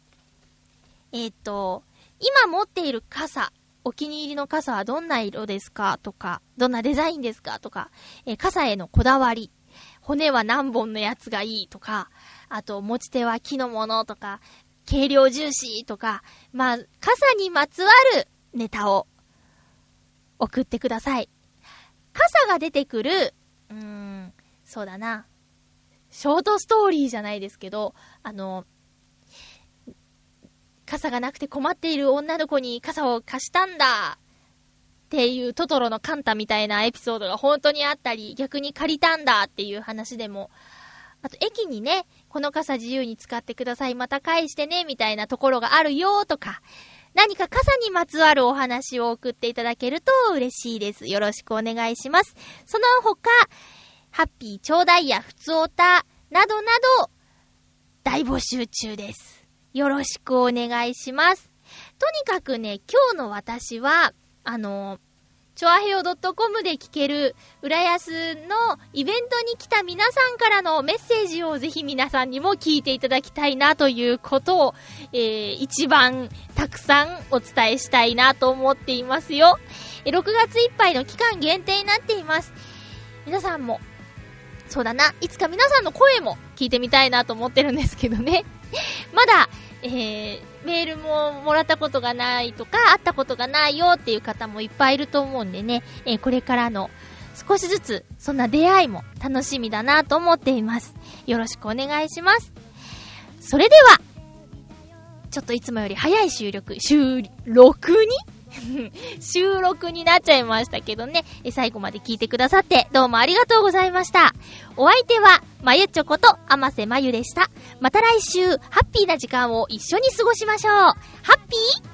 えっ、ー、と、今持っている傘、お気に入りの傘はどんな色ですか？とか、どんなデザインですか？とか、えー、傘へのこだわり、骨は何本のやつがいい？とか、あと、持ち手は木のもの？とか、軽量重視？とか、まあ、傘にまつわるネタを送ってください。傘が出てくる、うーん、そうだな。ショートストーリーじゃないですけど、あの、傘がなくて困っている女の子に傘を貸したんだっていうトトロのカンタみたいなエピソードが本当にあったり、逆に借りたんだっていう話でも、あと駅にね、この傘自由に使ってください、また返してね、みたいなところがあるよとか、何か傘にまつわるお話を送っていただけると嬉しいです。よろしくお願いします。その他、ハッピーちょうだいやふつおた、などなど、大募集中です。よろしくお願いします。とにかくね、今日の私は、あの、チョアヘオ .com で聞ける、浦安のイベントに来た皆さんからのメッセージをぜひ皆さんにも聞いていただきたいなということを、えー、一番たくさんお伝えしたいなと思っていますよ。6月いっぱいの期間限定になっています。皆さんも、そうだな、いつか皆さんの声も聞いてみたいなと思ってるんですけどね。まだ、えー、メールももらったことがないとか、会ったことがないよっていう方もいっぱいいると思うんでね、えー、これからの少しずつ、そんな出会いも楽しみだなと思っています。よろしくお願いします。それでは、ちょっといつもより早い収録、収録に 収録になっちゃいましたけどね、最後まで聞いてくださってどうもありがとうございました。お相手は、まゆちょこと、あませまゆでした。また来週、ハッピーな時間を一緒に過ごしましょう。ハッピー